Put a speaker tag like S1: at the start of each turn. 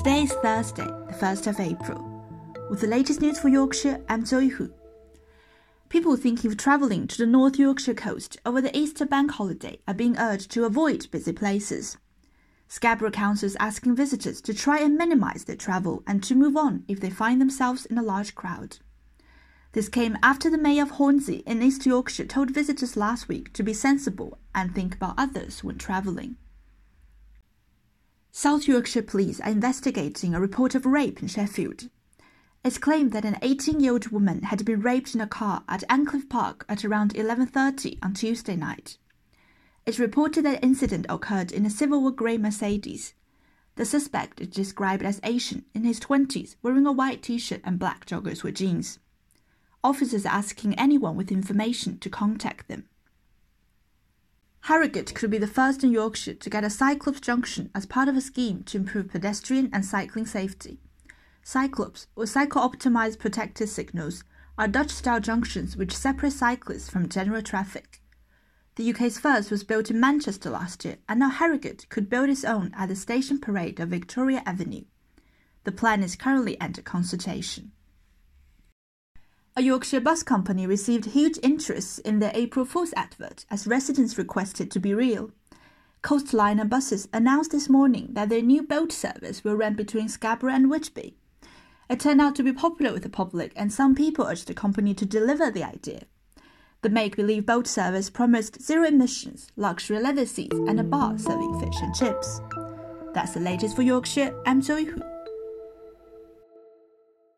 S1: Today is Thursday, the 1st of April. With the latest news for Yorkshire, I'm Zoe Hu. People thinking of travelling to the North Yorkshire coast over the Easter bank holiday are being urged to avoid busy places. Scarborough Council is asking visitors to try and minimise their travel and to move on if they find themselves in a large crowd. This came after the Mayor of Hornsea in East Yorkshire told visitors last week to be sensible and think about others when travelling. South Yorkshire Police are investigating a report of rape in Sheffield. It's claimed that an 18-year-old woman had been raped in a car at Endcliffe Park at around 11:30 on Tuesday night. It's reported that the incident occurred in a Civil War grey Mercedes. The suspect is described as Asian, in his 20s, wearing a white t-shirt and black joggers with jeans. Officers are asking anyone with information to contact them. Harrogate could be the first in Yorkshire to get a Cyclops junction as part of a scheme to improve pedestrian and cycling safety. Cyclops, or cycle-optimized protected signals, are Dutch-style junctions which separate cyclists from general traffic. The UK's first was built in Manchester last year, and now Harrogate could build its own at the Station Parade of Victoria Avenue. The plan is currently under consultation. A Yorkshire bus company received huge interest in their April Fool's advert as residents requested to be real. Coastliner buses announced this morning that their new boat service will run between Scarborough and Whitby. It turned out to be popular with the public, and some people urged the company to deliver the idea. The make believe boat service promised zero emissions, luxury leather seats, and a bar serving fish and chips. That's the latest for Yorkshire. I'm Zoe Hu.